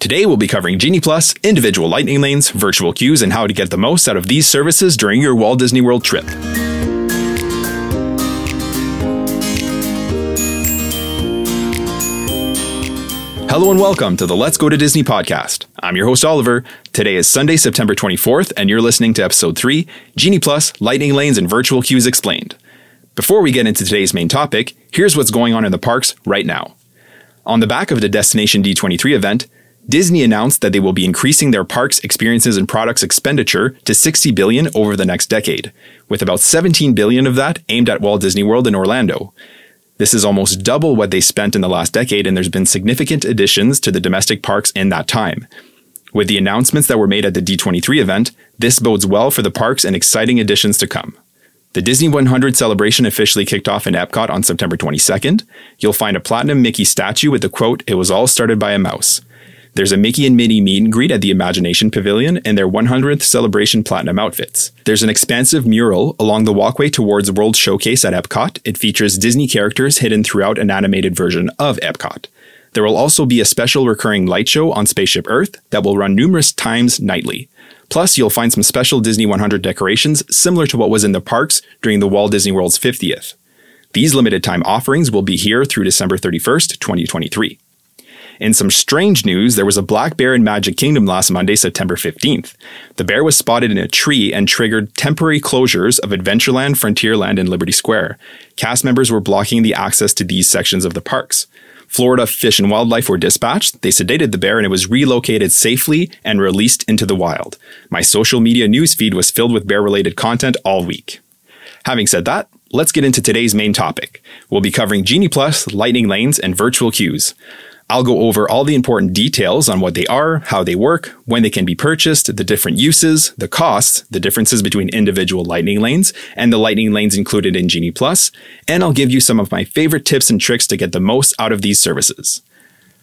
Today we'll be covering Genie Plus, individual lightning lanes, virtual queues, and how to get the most out of these services during your Walt Disney World trip. Hello and welcome to the Let's Go to Disney podcast. I'm your host Oliver. Today is Sunday, September 24th, and you're listening to episode 3 Genie Plus, Lightning Lanes, and Virtual Queues Explained. Before we get into today's main topic, here's what's going on in the parks right now. On the back of the Destination D23 event, Disney announced that they will be increasing their parks, experiences, and products expenditure to 60 billion over the next decade, with about 17 billion of that aimed at Walt Disney World in Orlando. This is almost double what they spent in the last decade, and there's been significant additions to the domestic parks in that time. With the announcements that were made at the D23 event, this bodes well for the parks and exciting additions to come. The Disney 100 celebration officially kicked off in Epcot on September 22nd. You'll find a platinum Mickey statue with the quote, It was all started by a mouse. There's a Mickey and Minnie meet and greet at the Imagination Pavilion in their 100th celebration platinum outfits. There's an expansive mural along the walkway towards World Showcase at Epcot. It features Disney characters hidden throughout an animated version of Epcot. There will also be a special recurring light show on Spaceship Earth that will run numerous times nightly. Plus, you'll find some special Disney 100 decorations similar to what was in the parks during the Walt Disney World's 50th. These limited time offerings will be here through December 31st, 2023. In some strange news, there was a black bear in Magic Kingdom last Monday, September 15th. The bear was spotted in a tree and triggered temporary closures of Adventureland, Frontierland, and Liberty Square. Cast members were blocking the access to these sections of the parks. Florida Fish and Wildlife were dispatched. They sedated the bear and it was relocated safely and released into the wild. My social media newsfeed was filled with bear related content all week. Having said that, let's get into today's main topic. We'll be covering Genie Plus, Lightning Lanes, and virtual queues. I'll go over all the important details on what they are, how they work, when they can be purchased, the different uses, the costs, the differences between individual lightning lanes, and the lightning lanes included in Genie Plus, and I'll give you some of my favorite tips and tricks to get the most out of these services.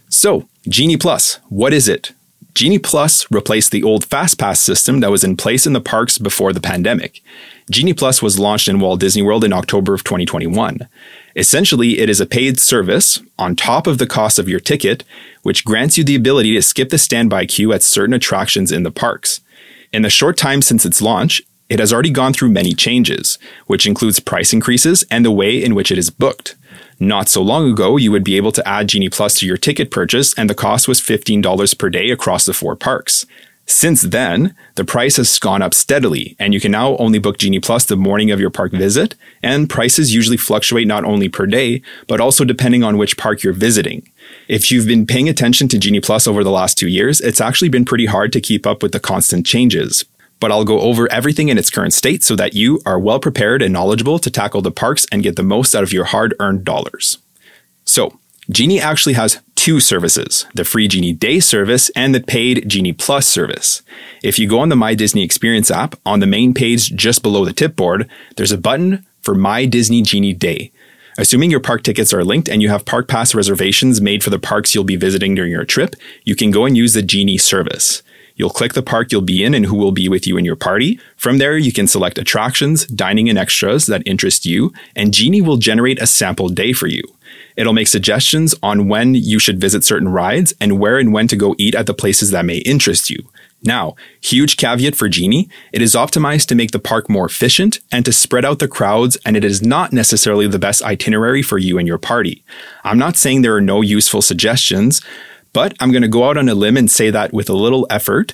So, Genie Plus, what is it? Genie Plus replaced the old FastPass system that was in place in the parks before the pandemic. Genie Plus was launched in Walt Disney World in October of 2021. Essentially, it is a paid service on top of the cost of your ticket, which grants you the ability to skip the standby queue at certain attractions in the parks. In the short time since its launch, it has already gone through many changes, which includes price increases and the way in which it is booked. Not so long ago, you would be able to add Genie Plus to your ticket purchase, and the cost was $15 per day across the four parks. Since then, the price has gone up steadily, and you can now only book Genie Plus the morning of your park visit, and prices usually fluctuate not only per day, but also depending on which park you're visiting. If you've been paying attention to Genie Plus over the last two years, it's actually been pretty hard to keep up with the constant changes. But I'll go over everything in its current state so that you are well prepared and knowledgeable to tackle the parks and get the most out of your hard earned dollars. So, Genie actually has two services the free Genie Day service and the paid Genie Plus service. If you go on the My Disney Experience app, on the main page just below the tip board, there's a button for My Disney Genie Day. Assuming your park tickets are linked and you have park pass reservations made for the parks you'll be visiting during your trip, you can go and use the Genie service. You'll click the park you'll be in and who will be with you in your party. From there, you can select attractions, dining, and extras that interest you, and Genie will generate a sample day for you. It'll make suggestions on when you should visit certain rides and where and when to go eat at the places that may interest you. Now, huge caveat for Genie, it is optimized to make the park more efficient and to spread out the crowds, and it is not necessarily the best itinerary for you and your party. I'm not saying there are no useful suggestions, but I'm going to go out on a limb and say that with a little effort,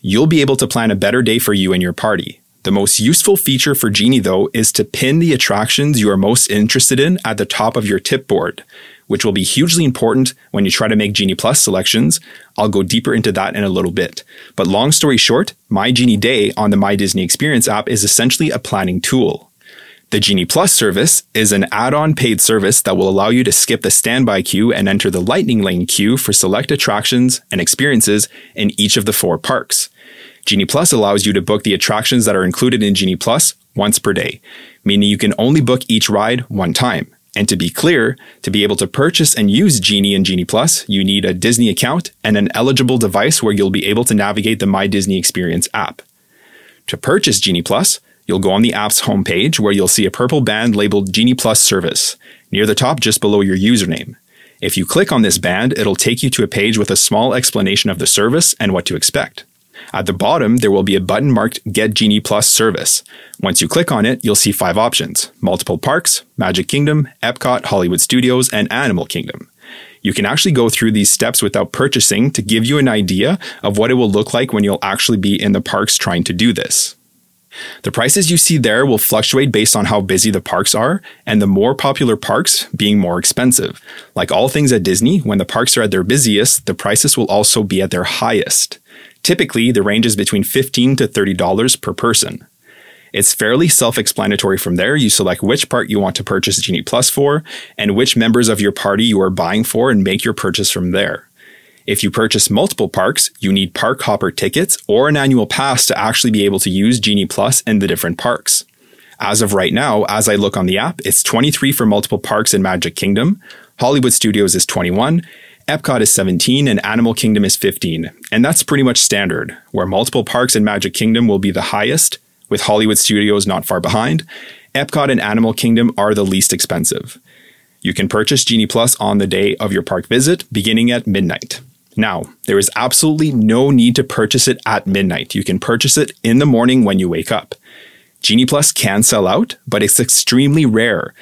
you'll be able to plan a better day for you and your party. The most useful feature for Genie, though, is to pin the attractions you are most interested in at the top of your tip board, which will be hugely important when you try to make Genie Plus selections. I'll go deeper into that in a little bit. But long story short, My Genie Day on the My Disney Experience app is essentially a planning tool. The Genie Plus service is an add-on paid service that will allow you to skip the standby queue and enter the Lightning Lane queue for select attractions and experiences in each of the four parks. Genie Plus allows you to book the attractions that are included in Genie Plus once per day, meaning you can only book each ride one time. And to be clear, to be able to purchase and use Genie and Genie Plus, you need a Disney account and an eligible device where you'll be able to navigate the My Disney Experience app. To purchase Genie Plus, you'll go on the app's homepage where you'll see a purple band labeled Genie Plus service near the top just below your username. If you click on this band, it'll take you to a page with a small explanation of the service and what to expect. At the bottom, there will be a button marked Get Genie Plus service. Once you click on it, you'll see five options multiple parks, Magic Kingdom, Epcot, Hollywood Studios, and Animal Kingdom. You can actually go through these steps without purchasing to give you an idea of what it will look like when you'll actually be in the parks trying to do this. The prices you see there will fluctuate based on how busy the parks are, and the more popular parks being more expensive. Like all things at Disney, when the parks are at their busiest, the prices will also be at their highest. Typically, the range is between 15 to $30 per person. It's fairly self explanatory from there. You select which part you want to purchase Genie Plus for and which members of your party you are buying for and make your purchase from there. If you purchase multiple parks, you need park hopper tickets or an annual pass to actually be able to use Genie Plus in the different parks. As of right now, as I look on the app, it's 23 for multiple parks in Magic Kingdom, Hollywood Studios is 21, Epcot is 17 and Animal Kingdom is 15. And that's pretty much standard, where multiple parks in Magic Kingdom will be the highest, with Hollywood Studios not far behind. Epcot and Animal Kingdom are the least expensive. You can purchase Genie Plus on the day of your park visit, beginning at midnight. Now, there is absolutely no need to purchase it at midnight. You can purchase it in the morning when you wake up. Genie Plus can sell out, but it's extremely rare.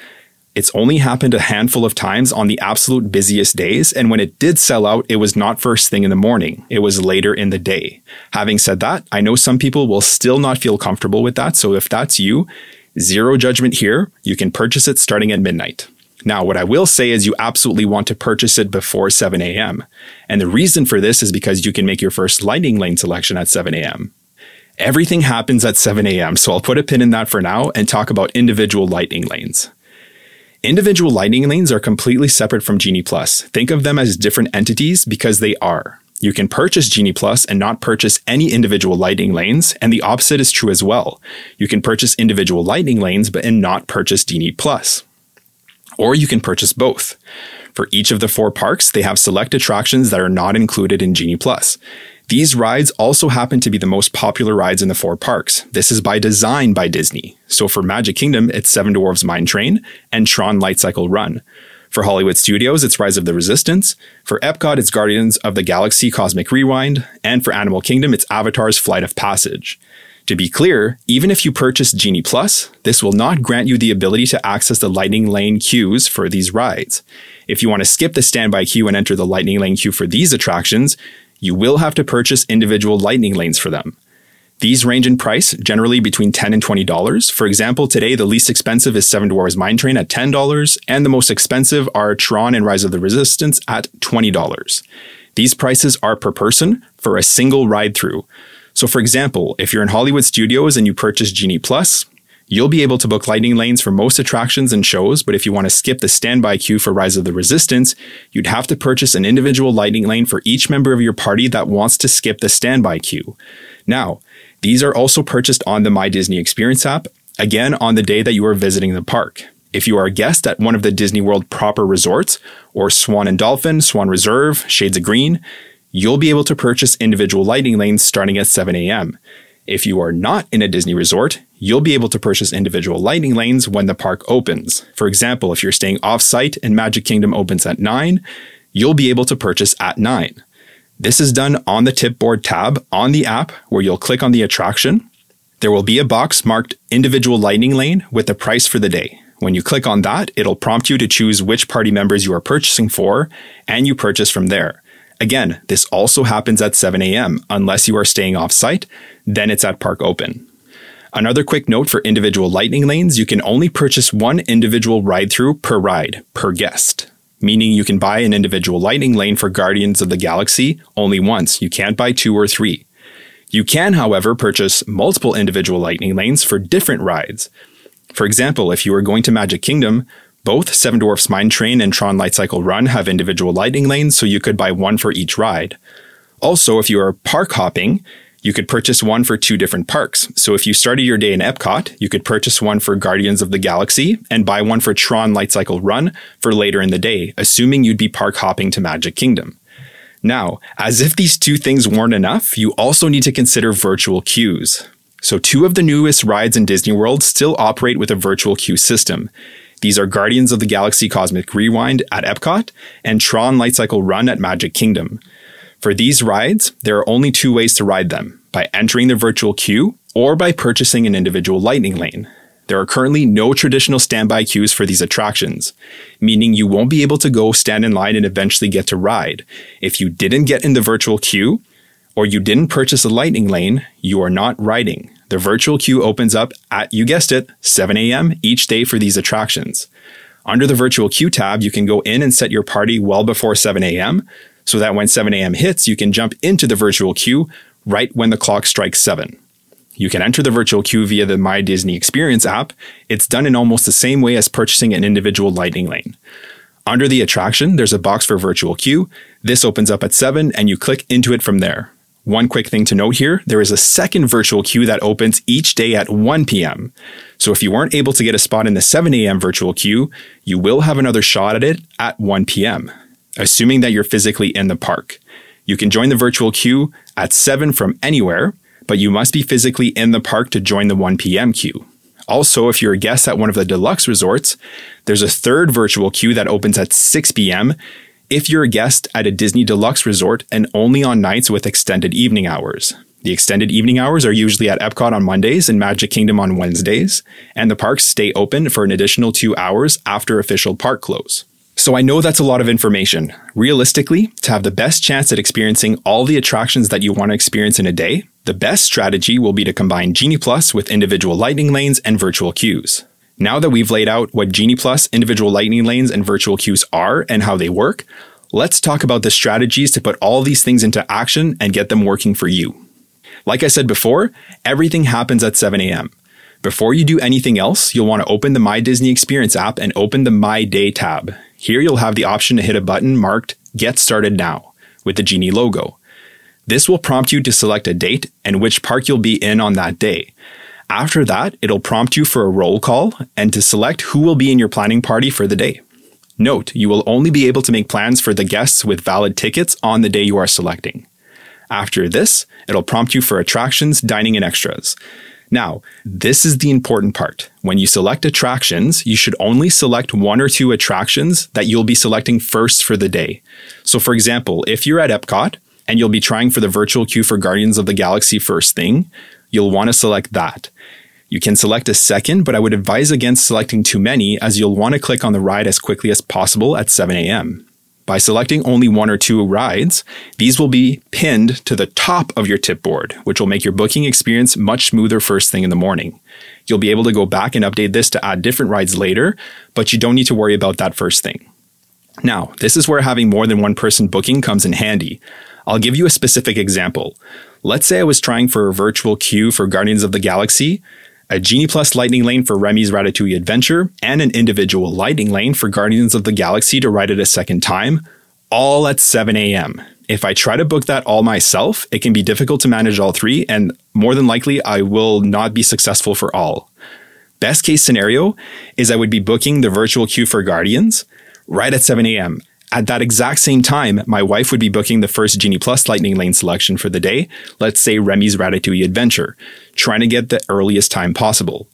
It's only happened a handful of times on the absolute busiest days, and when it did sell out, it was not first thing in the morning. It was later in the day. Having said that, I know some people will still not feel comfortable with that, so if that's you, zero judgment here. You can purchase it starting at midnight. Now, what I will say is you absolutely want to purchase it before 7 a.m. And the reason for this is because you can make your first lightning lane selection at 7 a.m. Everything happens at 7 a.m., so I'll put a pin in that for now and talk about individual lightning lanes. Individual lightning lanes are completely separate from Genie Plus. Think of them as different entities because they are. You can purchase Genie Plus and not purchase any individual lightning lanes, and the opposite is true as well. You can purchase individual lightning lanes but and not purchase Genie Plus. Or you can purchase both. For each of the four parks, they have select attractions that are not included in Genie Plus. These rides also happen to be the most popular rides in the four parks. This is by design by Disney. So for Magic Kingdom, it's Seven Dwarfs Mine Train and Tron Light Cycle Run. For Hollywood Studios, it's Rise of the Resistance. For Epcot, it's Guardians of the Galaxy Cosmic Rewind. And for Animal Kingdom, it's Avatar's Flight of Passage. To be clear, even if you purchase Genie Plus, this will not grant you the ability to access the Lightning Lane queues for these rides. If you want to skip the standby queue and enter the Lightning Lane queue for these attractions, you will have to purchase individual lightning lanes for them. These range in price, generally between 10 and $20. For example, today the least expensive is Seven Dwarfs Mine Train at $10, and the most expensive are Tron and Rise of the Resistance at $20. These prices are per person for a single ride through. So, for example, if you're in Hollywood Studios and you purchase Genie Plus, You'll be able to book lightning lanes for most attractions and shows, but if you want to skip the standby queue for Rise of the Resistance, you'd have to purchase an individual lightning lane for each member of your party that wants to skip the standby queue. Now, these are also purchased on the My Disney Experience app, again on the day that you are visiting the park. If you are a guest at one of the Disney World proper resorts, or Swan and Dolphin, Swan Reserve, Shades of Green, you'll be able to purchase individual lightning lanes starting at 7 a.m. If you are not in a Disney resort, you'll be able to purchase individual lightning lanes when the park opens. For example, if you're staying off site and Magic Kingdom opens at 9, you'll be able to purchase at 9. This is done on the Tipboard tab on the app where you'll click on the attraction. There will be a box marked individual lightning lane with the price for the day. When you click on that, it'll prompt you to choose which party members you are purchasing for, and you purchase from there. Again, this also happens at 7 a.m. unless you are staying off site, then it's at park open. Another quick note for individual lightning lanes, you can only purchase one individual ride through per ride, per guest. Meaning you can buy an individual lightning lane for Guardians of the Galaxy only once. You can't buy two or three. You can, however, purchase multiple individual lightning lanes for different rides. For example, if you are going to Magic Kingdom, both Seven Dwarfs Mine Train and Tron Light Cycle Run have individual lightning lanes, so you could buy one for each ride. Also, if you are park hopping, you could purchase one for two different parks. So if you started your day in Epcot, you could purchase one for Guardians of the Galaxy and buy one for Tron Light Cycle Run for later in the day, assuming you'd be park hopping to Magic Kingdom. Now, as if these two things weren't enough, you also need to consider virtual queues. So two of the newest rides in Disney World still operate with a virtual queue system. These are Guardians of the Galaxy Cosmic Rewind at Epcot and Tron Lightcycle Run at Magic Kingdom. For these rides, there are only two ways to ride them by entering the virtual queue or by purchasing an individual lightning lane. There are currently no traditional standby queues for these attractions, meaning you won't be able to go stand in line and eventually get to ride. If you didn't get in the virtual queue, or you didn't purchase a lightning lane, you are not riding. The virtual queue opens up at, you guessed it, 7 a.m. each day for these attractions. Under the virtual queue tab, you can go in and set your party well before 7 a.m. so that when 7 a.m. hits, you can jump into the virtual queue right when the clock strikes 7. You can enter the virtual queue via the My Disney Experience app. It's done in almost the same way as purchasing an individual lightning lane. Under the attraction, there's a box for virtual queue. This opens up at 7 and you click into it from there. One quick thing to note here there is a second virtual queue that opens each day at 1 p.m. So if you weren't able to get a spot in the 7 a.m. virtual queue, you will have another shot at it at 1 p.m., assuming that you're physically in the park. You can join the virtual queue at 7 from anywhere, but you must be physically in the park to join the 1 p.m. queue. Also, if you're a guest at one of the deluxe resorts, there's a third virtual queue that opens at 6 p.m. if you're a guest at a Disney Deluxe resort and only on nights with extended evening hours. The extended evening hours are usually at Epcot on Mondays and Magic Kingdom on Wednesdays, and the parks stay open for an additional two hours after official park close. So I know that's a lot of information. Realistically, to have the best chance at experiencing all the attractions that you want to experience in a day, the best strategy will be to combine Genie Plus with individual lightning lanes and virtual queues. Now that we've laid out what Genie Plus, individual lightning lanes, and virtual queues are and how they work, let's talk about the strategies to put all these things into action and get them working for you. Like I said before, everything happens at 7 a.m. Before you do anything else, you'll want to open the My Disney Experience app and open the My Day tab. Here you'll have the option to hit a button marked Get Started Now with the Genie logo. This will prompt you to select a date and which park you'll be in on that day. After that, it'll prompt you for a roll call and to select who will be in your planning party for the day. Note, you will only be able to make plans for the guests with valid tickets on the day you are selecting. After this, it'll prompt you for attractions, dining, and extras. Now, this is the important part. When you select attractions, you should only select one or two attractions that you'll be selecting first for the day. So, for example, if you're at Epcot and you'll be trying for the virtual queue for Guardians of the Galaxy first thing, you'll want to select that. You can select a second, but I would advise against selecting too many as you'll want to click on the ride as quickly as possible at 7 a.m. By selecting only one or two rides, these will be pinned to the top of your tip board, which will make your booking experience much smoother first thing in the morning. You'll be able to go back and update this to add different rides later, but you don't need to worry about that first thing. Now, this is where having more than one person booking comes in handy. I'll give you a specific example. Let's say I was trying for a virtual queue for Guardians of the Galaxy, a Genie Plus lightning lane for Remy's Ratatouille Adventure, and an individual lightning lane for Guardians of the Galaxy to ride it a second time, all at 7 a.m. If I try to book that all myself, it can be difficult to manage all three, and more than likely, I will not be successful for all. Best case scenario is I would be booking the virtual queue for Guardians right at 7 a.m. At that exact same time, my wife would be booking the first Genie Plus Lightning Lane selection for the day, let's say Remy's Ratatouille Adventure, trying to get the earliest time possible.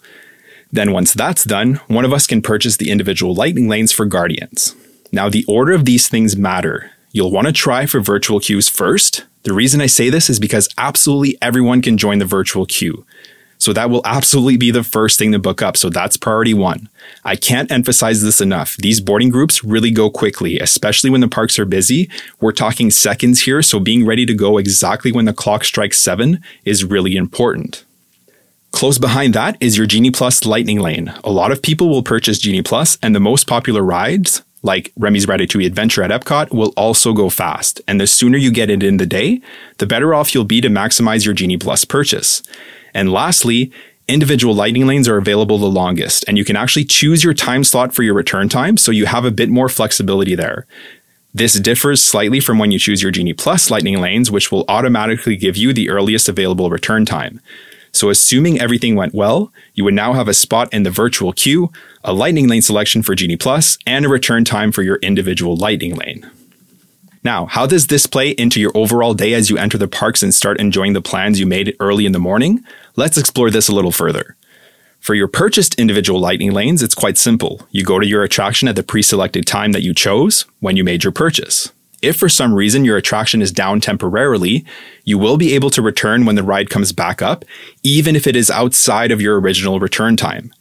Then, once that's done, one of us can purchase the individual Lightning Lanes for Guardians. Now, the order of these things matter. You'll want to try for virtual queues first. The reason I say this is because absolutely everyone can join the virtual queue. So that will absolutely be the first thing to book up. So that's priority one. I can't emphasize this enough. These boarding groups really go quickly, especially when the parks are busy. We're talking seconds here. So being ready to go exactly when the clock strikes seven is really important. Close behind that is your Genie Plus Lightning Lane. A lot of people will purchase Genie Plus, and the most popular rides, like Remy's Ratatouille Adventure at Epcot, will also go fast. And the sooner you get it in the day, the better off you'll be to maximize your Genie Plus purchase. And lastly, individual lightning lanes are available the longest, and you can actually choose your time slot for your return time, so you have a bit more flexibility there. This differs slightly from when you choose your Genie Plus lightning lanes, which will automatically give you the earliest available return time. So, assuming everything went well, you would now have a spot in the virtual queue, a lightning lane selection for Genie Plus, and a return time for your individual lightning lane. Now, how does this play into your overall day as you enter the parks and start enjoying the plans you made early in the morning? Let's explore this a little further. For your purchased individual lightning lanes, it's quite simple. You go to your attraction at the pre selected time that you chose when you made your purchase. If for some reason your attraction is down temporarily, you will be able to return when the ride comes back up, even if it is outside of your original return time.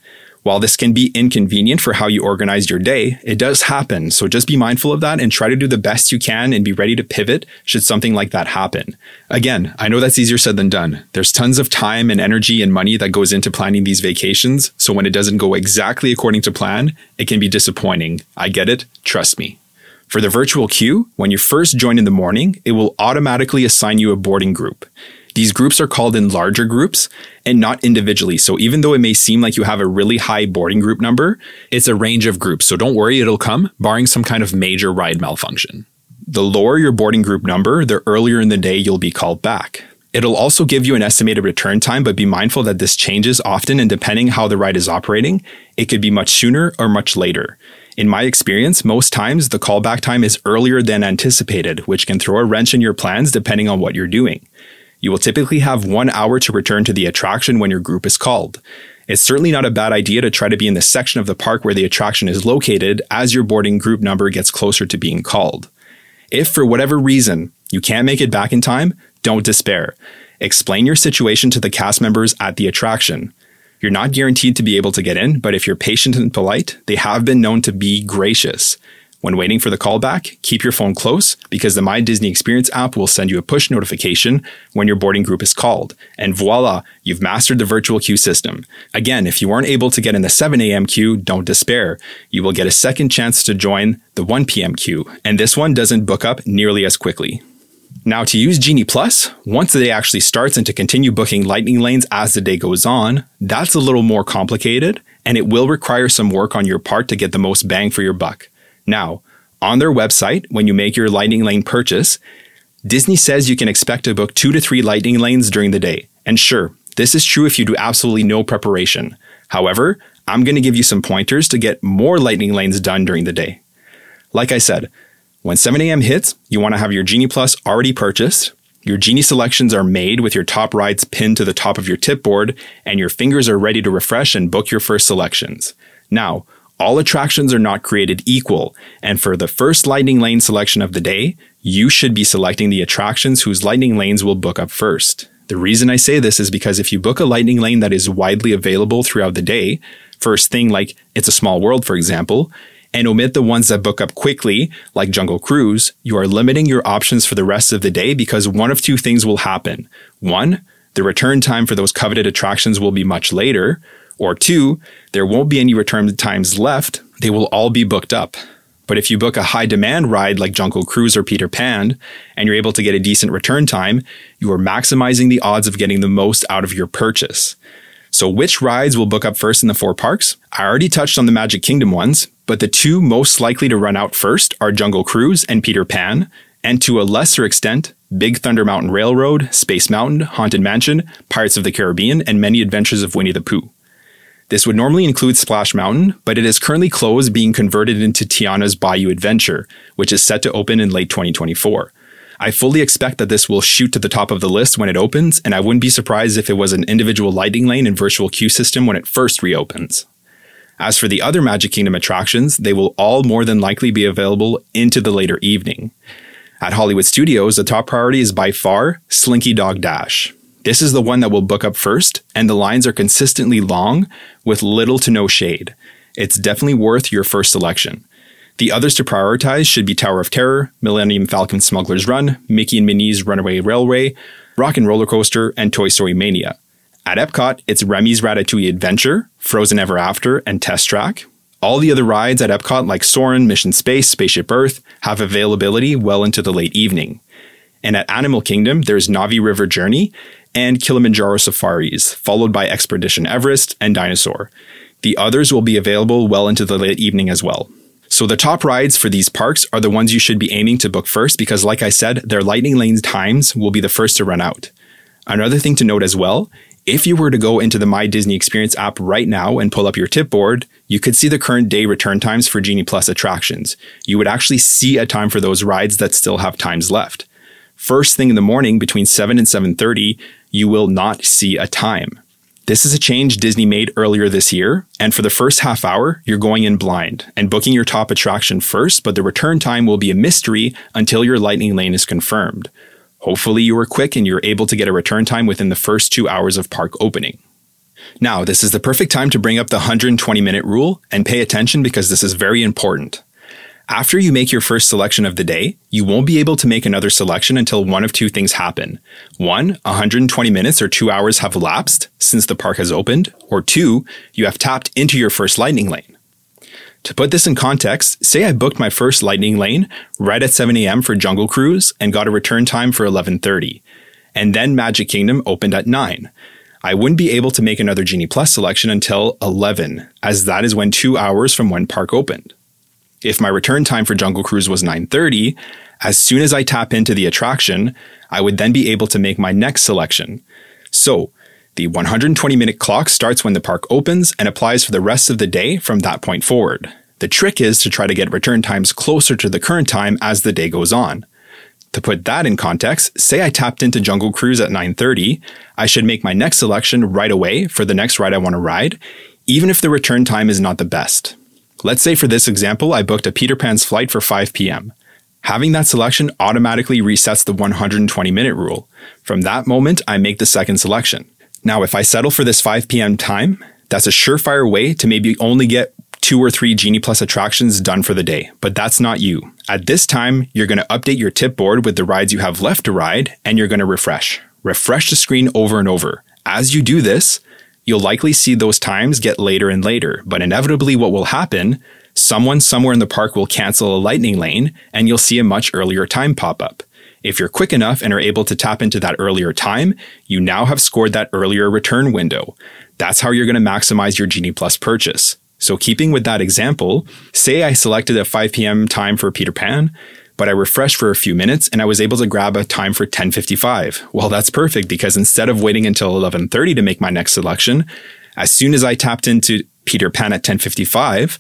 While this can be inconvenient for how you organize your day, it does happen. So just be mindful of that and try to do the best you can and be ready to pivot should something like that happen. Again, I know that's easier said than done. There's tons of time and energy and money that goes into planning these vacations. So when it doesn't go exactly according to plan, it can be disappointing. I get it. Trust me. For the virtual queue, when you first join in the morning, it will automatically assign you a boarding group. These groups are called in larger groups and not individually. So even though it may seem like you have a really high boarding group number, it's a range of groups. So don't worry, it'll come, barring some kind of major ride malfunction. The lower your boarding group number, the earlier in the day you'll be called back. It'll also give you an estimated return time, but be mindful that this changes often and depending how the ride is operating, it could be much sooner or much later. In my experience, most times the callback time is earlier than anticipated, which can throw a wrench in your plans depending on what you're doing. You will typically have one hour to return to the attraction when your group is called. It's certainly not a bad idea to try to be in the section of the park where the attraction is located as your boarding group number gets closer to being called. If for whatever reason you can't make it back in time, don't despair. Explain your situation to the cast members at the attraction. You're not guaranteed to be able to get in, but if you're patient and polite, they have been known to be gracious. When waiting for the callback, keep your phone close because the My Disney Experience app will send you a push notification when your boarding group is called. And voila, you've mastered the virtual queue system. Again, if you aren't able to get in the 7 a.m. queue, don't despair. You will get a second chance to join the 1 p.m. queue, and this one doesn't book up nearly as quickly. Now, to use Genie Plus, once the day actually starts and to continue booking lightning lanes as the day goes on, that's a little more complicated, and it will require some work on your part to get the most bang for your buck. Now, on their website, when you make your Lightning Lane purchase, Disney says you can expect to book two to three Lightning Lanes during the day. And sure, this is true if you do absolutely no preparation. However, I'm going to give you some pointers to get more Lightning Lanes done during the day. Like I said, when 7 a.m. hits, you want to have your Genie Plus already purchased. Your Genie selections are made with your top rides pinned to the top of your tip board, and your fingers are ready to refresh and book your first selections. Now, all attractions are not created equal, and for the first lightning lane selection of the day, you should be selecting the attractions whose lightning lanes will book up first. The reason I say this is because if you book a lightning lane that is widely available throughout the day, first thing like It's a Small World, for example, and omit the ones that book up quickly, like Jungle Cruise, you are limiting your options for the rest of the day because one of two things will happen. One, the return time for those coveted attractions will be much later, or two, there won't be any return times left. They will all be booked up. But if you book a high demand ride like Jungle Cruise or Peter Pan, and you're able to get a decent return time, you are maximizing the odds of getting the most out of your purchase. So which rides will book up first in the four parks? I already touched on the Magic Kingdom ones, but the two most likely to run out first are Jungle Cruise and Peter Pan, and to a lesser extent, Big Thunder Mountain Railroad, Space Mountain, Haunted Mansion, Pirates of the Caribbean, and Many Adventures of Winnie the Pooh. This would normally include Splash Mountain, but it is currently closed, being converted into Tiana's Bayou Adventure, which is set to open in late 2024. I fully expect that this will shoot to the top of the list when it opens, and I wouldn't be surprised if it was an individual lightning lane and virtual queue system when it first reopens. As for the other Magic Kingdom attractions, they will all more than likely be available into the later evening. At Hollywood Studios, the top priority is by far Slinky Dog Dash. This is the one that will book up first, and the lines are consistently long with little to no shade. It's definitely worth your first selection. The others to prioritize should be Tower of Terror, Millennium Falcon Smuggler's Run, Mickey and Minnie's Runaway Railway, Rock and Roller Coaster, and Toy Story Mania. At Epcot, it's Remy's Ratatouille Adventure, Frozen Ever After, and Test Track. All the other rides at Epcot, like Soarin', Mission Space, Spaceship Earth, have availability well into the late evening. And at Animal Kingdom, there's Na'vi River Journey and Kilimanjaro Safaris, followed by Expedition Everest and Dinosaur. The others will be available well into the late evening as well. So the top rides for these parks are the ones you should be aiming to book first because like I said, their lightning lane times will be the first to run out. Another thing to note as well, if you were to go into the My Disney Experience app right now and pull up your tip board, you could see the current day return times for Genie Plus attractions. You would actually see a time for those rides that still have times left. First thing in the morning between 7 and 7:30, you will not see a time. This is a change Disney made earlier this year, and for the first half hour, you're going in blind and booking your top attraction first, but the return time will be a mystery until your lightning lane is confirmed. Hopefully, you were quick and you're able to get a return time within the first two hours of park opening. Now, this is the perfect time to bring up the 120 minute rule and pay attention because this is very important. After you make your first selection of the day, you won't be able to make another selection until one of two things happen. One, 120 minutes or two hours have elapsed since the park has opened, or two, you have tapped into your first lightning lane. To put this in context, say I booked my first lightning lane right at 7 a.m. for Jungle Cruise and got a return time for 11:30, and then Magic Kingdom opened at 9. I wouldn't be able to make another Genie Plus selection until 11, as that is when 2 hours from when park opened. If my return time for Jungle Cruise was 9:30, as soon as I tap into the attraction, I would then be able to make my next selection. So, the 120 minute clock starts when the park opens and applies for the rest of the day from that point forward. The trick is to try to get return times closer to the current time as the day goes on. To put that in context, say I tapped into Jungle Cruise at 9:30, I should make my next selection right away for the next ride I want to ride, even if the return time is not the best. Let's say for this example, I booked a Peter Pan's flight for 5 p.m. Having that selection automatically resets the 120 minute rule. From that moment, I make the second selection. Now, if I settle for this 5 p.m. time, that's a surefire way to maybe only get two or three Genie Plus attractions done for the day, but that's not you. At this time, you're going to update your tip board with the rides you have left to ride, and you're going to refresh. Refresh the screen over and over. As you do this, you'll likely see those times get later and later. But inevitably, what will happen, someone somewhere in the park will cancel a lightning lane and you'll see a much earlier time pop up. If you're quick enough and are able to tap into that earlier time, you now have scored that earlier return window. That's how you're going to maximize your Genie Plus purchase. So keeping with that example, say I selected a 5 p.m. time for Peter Pan, but I refreshed for a few minutes and I was able to grab a time for 10:55. Well, that's perfect because instead of waiting until 11:30 to make my next selection, as soon as I tapped into Peter Pan at 10:55,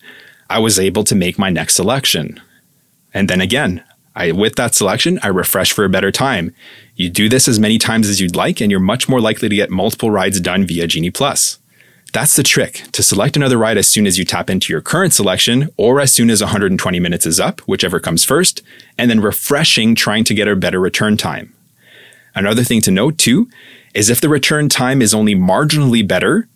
I was able to make my next selection. And then again, I with that selection, I refresh for a better time. You do this as many times as you'd like and you're much more likely to get multiple rides done via Genie Plus. That's the trick to select another ride as soon as you tap into your current selection or as soon as 120 minutes is up, whichever comes first, and then refreshing trying to get a better return time. Another thing to note too is if the return time is only marginally better,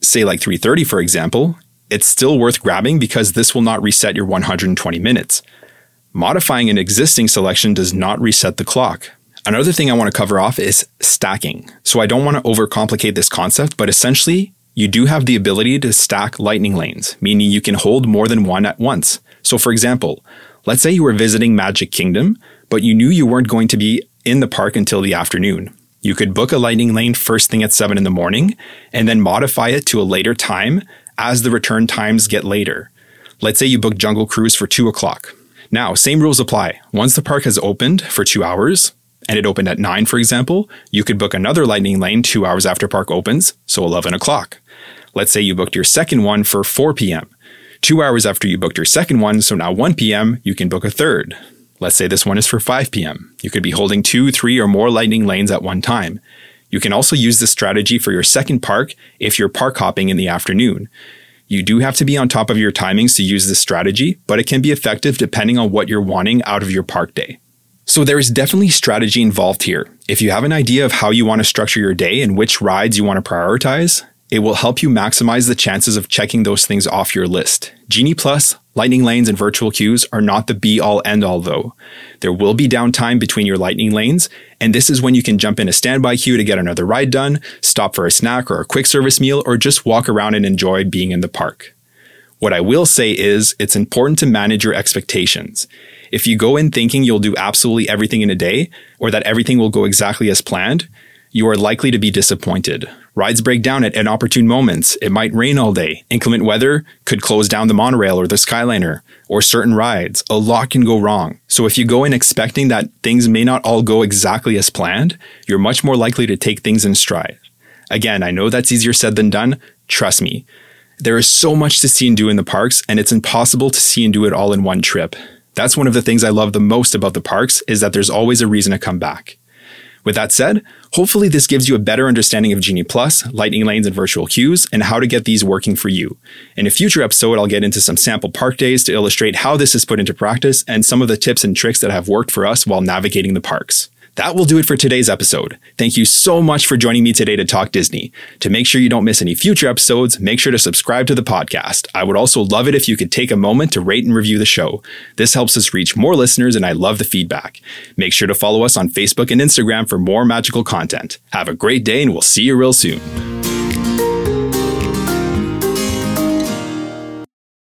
say like 330 for example, it's still worth grabbing because this will not reset your 120 minutes. Modifying an existing selection does not reset the clock. Another thing I want to cover off is stacking. So I don't want to overcomplicate this concept, but essentially you do have the ability to stack lightning lanes, meaning you can hold more than one at once. So for example, let's say you were visiting Magic Kingdom, but you knew you weren't going to be in the park until the afternoon. You could book a lightning lane first thing at 7 in the morning and then modify it to a later time as the return times get later. Let's say you book Jungle Cruise for 2 o'clock. Now, same rules apply. Once the park has opened for two hours, and it opened at 9, for example, you could book another lightning lane two hours after park opens, so 11 o'clock. Let's say you booked your second one for 4 p.m. Two hours after you booked your second one, so now 1 p.m., you can book a third. Let's say this one is for 5 p.m. You could be holding two, three, or more lightning lanes at one time. You can also use this strategy for your second park if you're park hopping in the afternoon. You do have to be on top of your timings to use this strategy, but it can be effective depending on what you're wanting out of your park day. So there is definitely strategy involved here. If you have an idea of how you want to structure your day and which rides you want to prioritize, it will help you maximize the chances of checking those things off your list. Genie Plus, Lightning Lanes, and virtual queues are not the be all end all though. There will be downtime between your Lightning Lanes, and this is when you can jump in a standby queue to get another ride done, stop for a snack or a quick service meal, or just walk around and enjoy being in the park. What I will say is it's important to manage your expectations. If you go in thinking you'll do absolutely everything in a day, or that everything will go exactly as planned, you are likely to be disappointed. Rides break down at inopportune moments. It might rain all day. Inclement weather could close down the monorail or the Skyliner or certain rides. A lot can go wrong. So if you go in expecting that things may not all go exactly as planned, you're much more likely to take things in stride. Again, I know that's easier said than done. Trust me. There is so much to see and do in the parks, and it's impossible to see and do it all in one trip. That's one of the things I love the most about the parks is that there's always a reason to come back. With that said, hopefully this gives you a better understanding of Genie Plus, lightning lanes, and virtual queues, and how to get these working for you. In a future episode, I'll get into some sample park days to illustrate how this is put into practice and some of the tips and tricks that have worked for us while navigating the parks. That will do it for today's episode. Thank you so much for joining me today to talk Disney. To make sure you don't miss any future episodes, make sure to subscribe to the podcast. I would also love it if you could take a moment to rate and review the show. This helps us reach more listeners, and I love the feedback. Make sure to follow us on Facebook and Instagram for more magical content. Have a great day, and we'll see you real soon.